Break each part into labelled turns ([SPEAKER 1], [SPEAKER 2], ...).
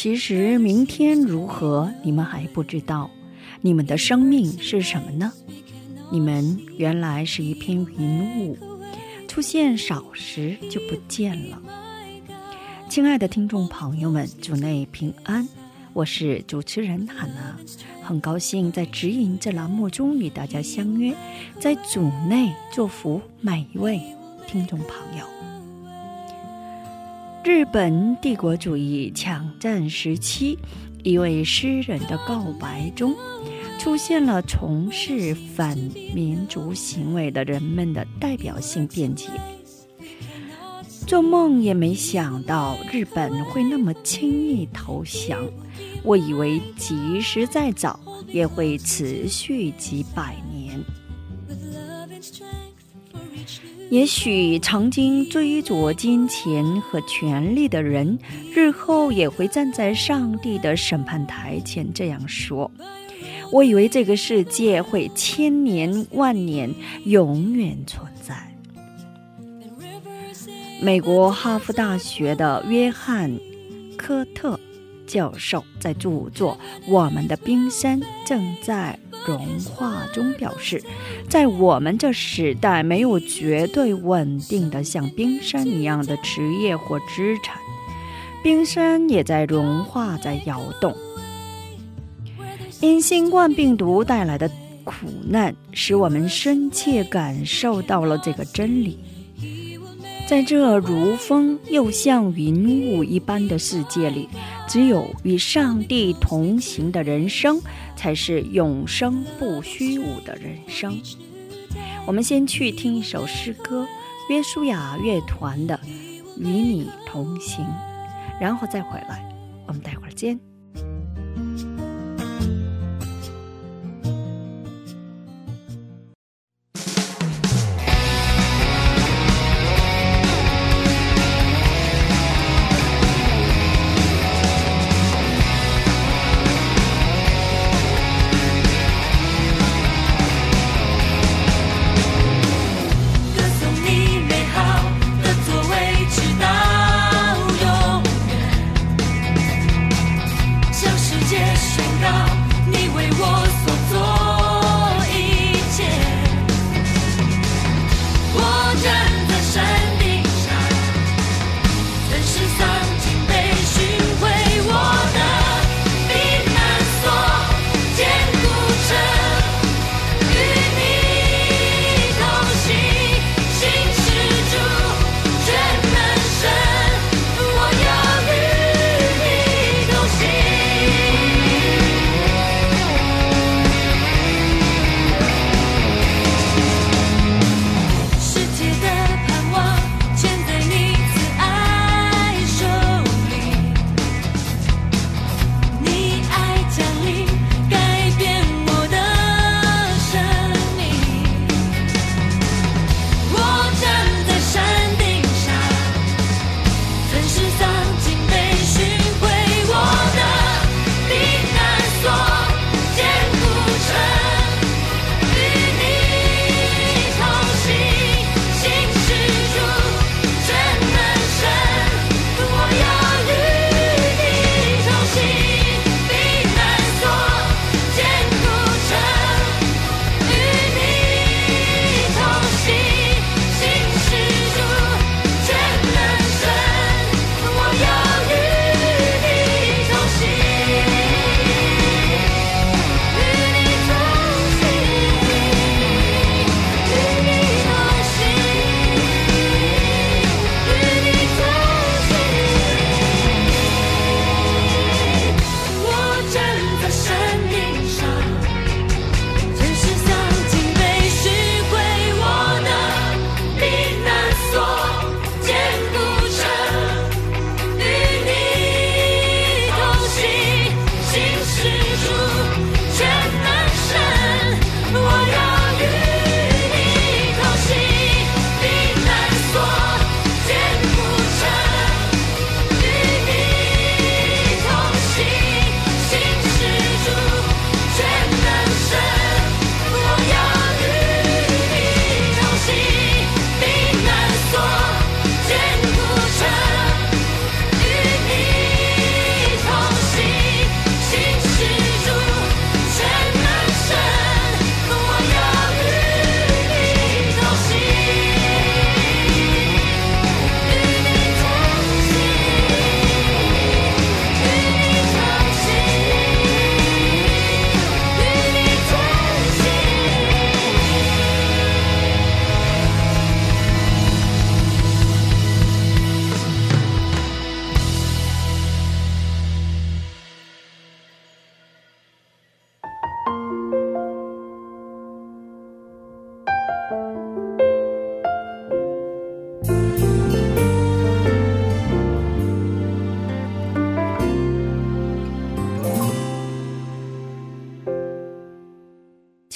[SPEAKER 1] 其实明天如何，你们还不知道。你们的生命是什么呢？你们原来是一片云雾，出现少时就不见了。亲爱的听众朋友们，主内平安，我是主持人海娜，很高兴在指引这栏目中与大家相约，在主内祝福每一位听众朋友。日本帝国主义抢占时期，一位诗人的告白中，出现了从事反民族行为的人们的代表性辩解。做梦也没想到日本会那么轻易投降，我以为即使再早，也会持续几百年也许曾经追逐金钱和权力的人，日后也会站在上帝的审判台前这样说：“我以为这个世界会千年万年永远存在。”美国哈佛大学的约翰·科特教授在著作《我们的冰山正在融化》中表示，在我们这时代，没有绝对稳定的像冰山一样的职业或资产，冰山也在融化，在摇动。因新冠病毒带来的苦难，使我们深切感受到了这个真理。在这如风又像云雾一般的世界里，只有与上帝同行的人生，才是永生不虚无的人生。我们先去听一首诗歌，约书亚乐团的《与你同行》，然后再回来。我们待会儿见。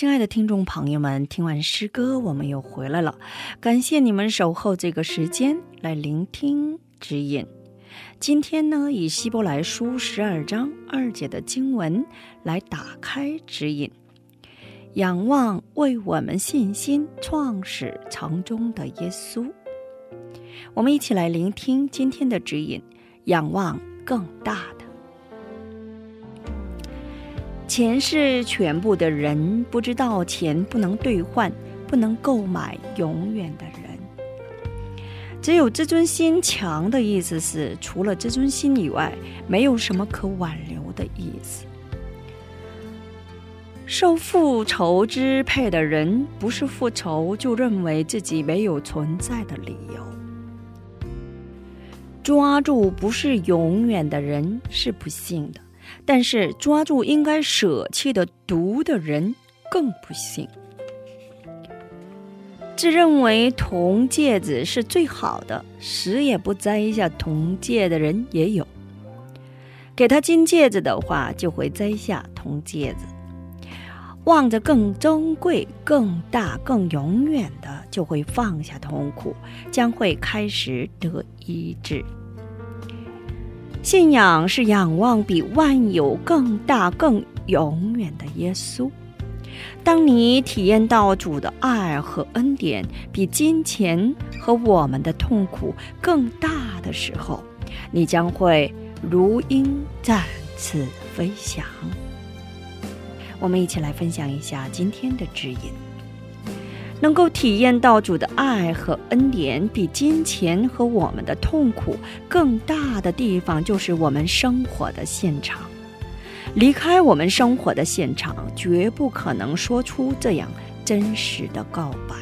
[SPEAKER 1] 亲爱的听众朋友们，听完诗歌，我们又回来了。感谢你们守候这个时间来聆听指引。今天呢，以希伯来书十二章二节的经文来打开指引，仰望为我们信心创始成终的耶稣。我们一起来聆听今天的指引，仰望更大的。钱是全部的人，不知道钱不能兑换，不能购买永远的人。只有自尊心强的意思是，除了自尊心以外，没有什么可挽留的意思。受复仇支配的人，不是复仇就认为自己没有存在的理由。抓住不是永远的人，是不幸的。但是抓住应该舍弃的毒的人更不幸。自认为铜戒指是最好的，死也不摘下铜戒的人也有。给他金戒指的话，就会摘下铜戒指；望着更珍贵、更大、更永远的，就会放下痛苦，将会开始得医治。信仰是仰望比万有更大、更永远的耶稣。当你体验到主的爱和恩典比金钱和我们的痛苦更大的时候，你将会如鹰再次飞翔。我们一起来分享一下今天的指引。能够体验到主的爱和恩典，比金钱和我们的痛苦更大的地方，就是我们生活的现场。离开我们生活的现场，绝不可能说出这样真实的告白。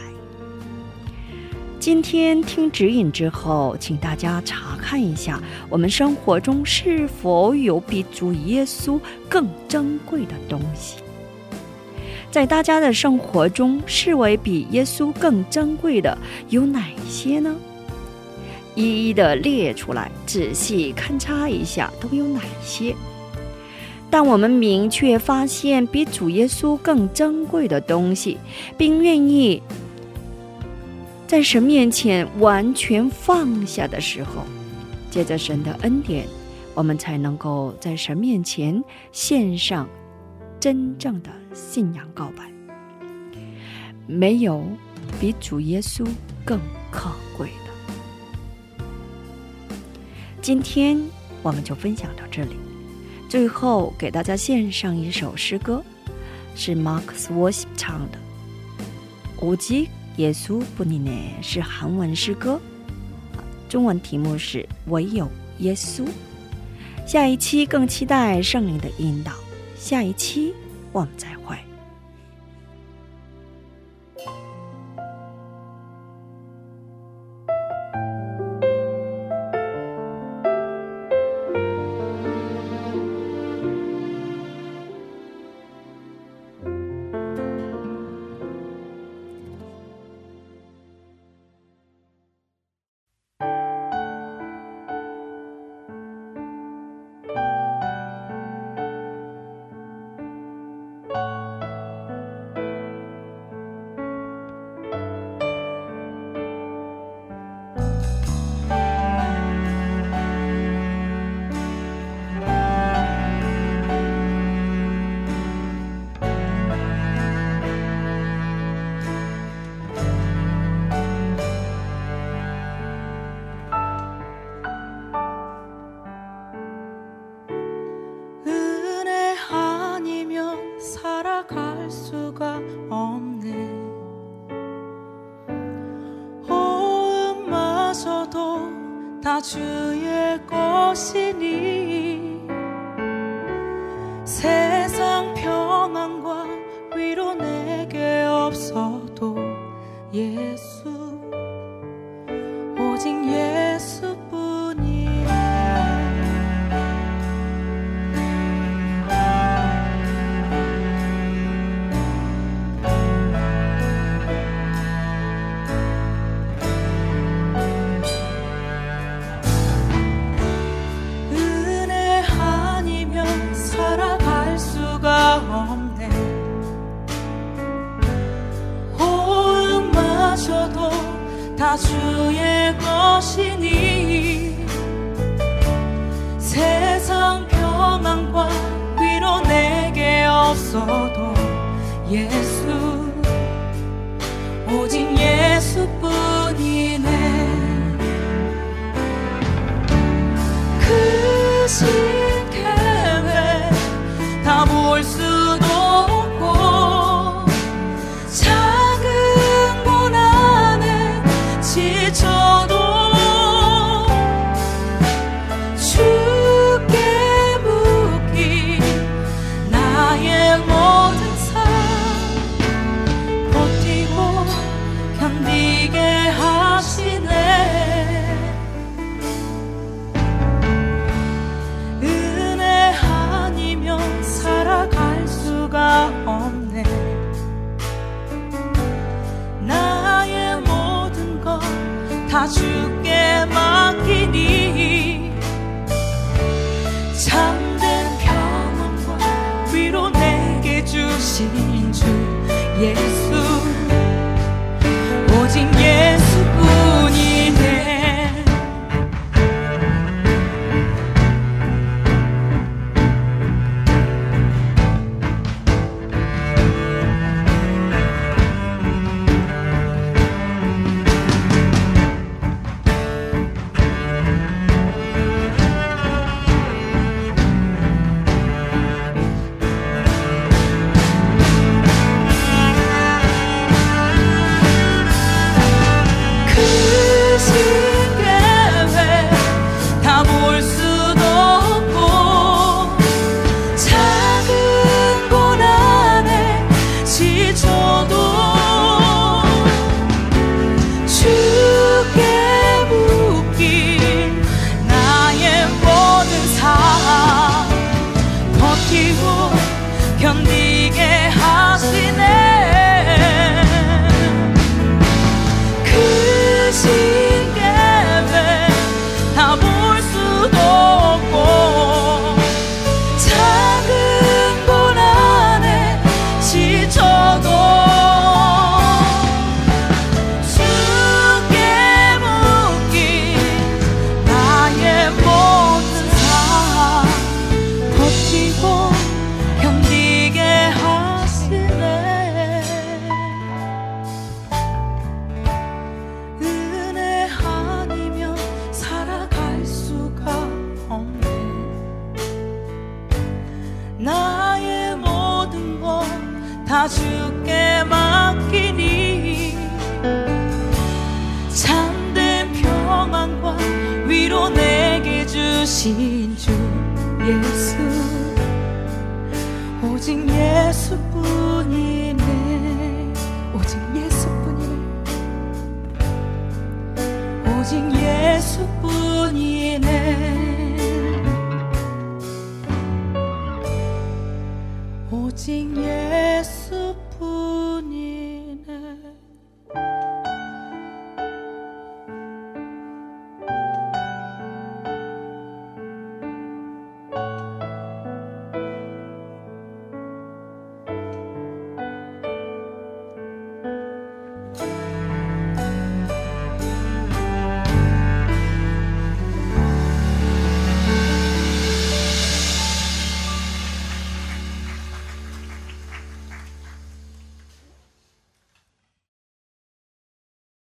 [SPEAKER 1] 今天听指引之后，请大家查看一下，我们生活中是否有比主耶稣更珍贵的东西。在大家的生活中，视为比耶稣更珍贵的有哪些呢？一一的列出来，仔细勘察一下，都有哪些？当我们明确发现比主耶稣更珍贵的东西，并愿意在神面前完全放下的时候，借着神的恩典，我们才能够在神面前献上。真正的信仰告白，没有比主耶稣更可贵的。今天我们就分享到这里。最后给大家献上一首诗歌，是 Mark Swoosh 唱的《无极耶稣不离呢》，是韩文诗歌，中文题目是《唯有耶稣》。下一期更期待圣灵的引导。下一期我们再会。
[SPEAKER 2] 하시니 세상 평안과 위로 내게 없어도 예수 오직 예수뿐이네. 그 신계획 다볼 수도 없고 작은 고난에 지쳐 다 주께 맡기니 잠든 평안과 위로 내게 주신 주 예수 대신 주 예수. 오직 예수뿐이네. 오직 예수뿐이네. 오직 예수뿐이네. 오직 예수뿐이네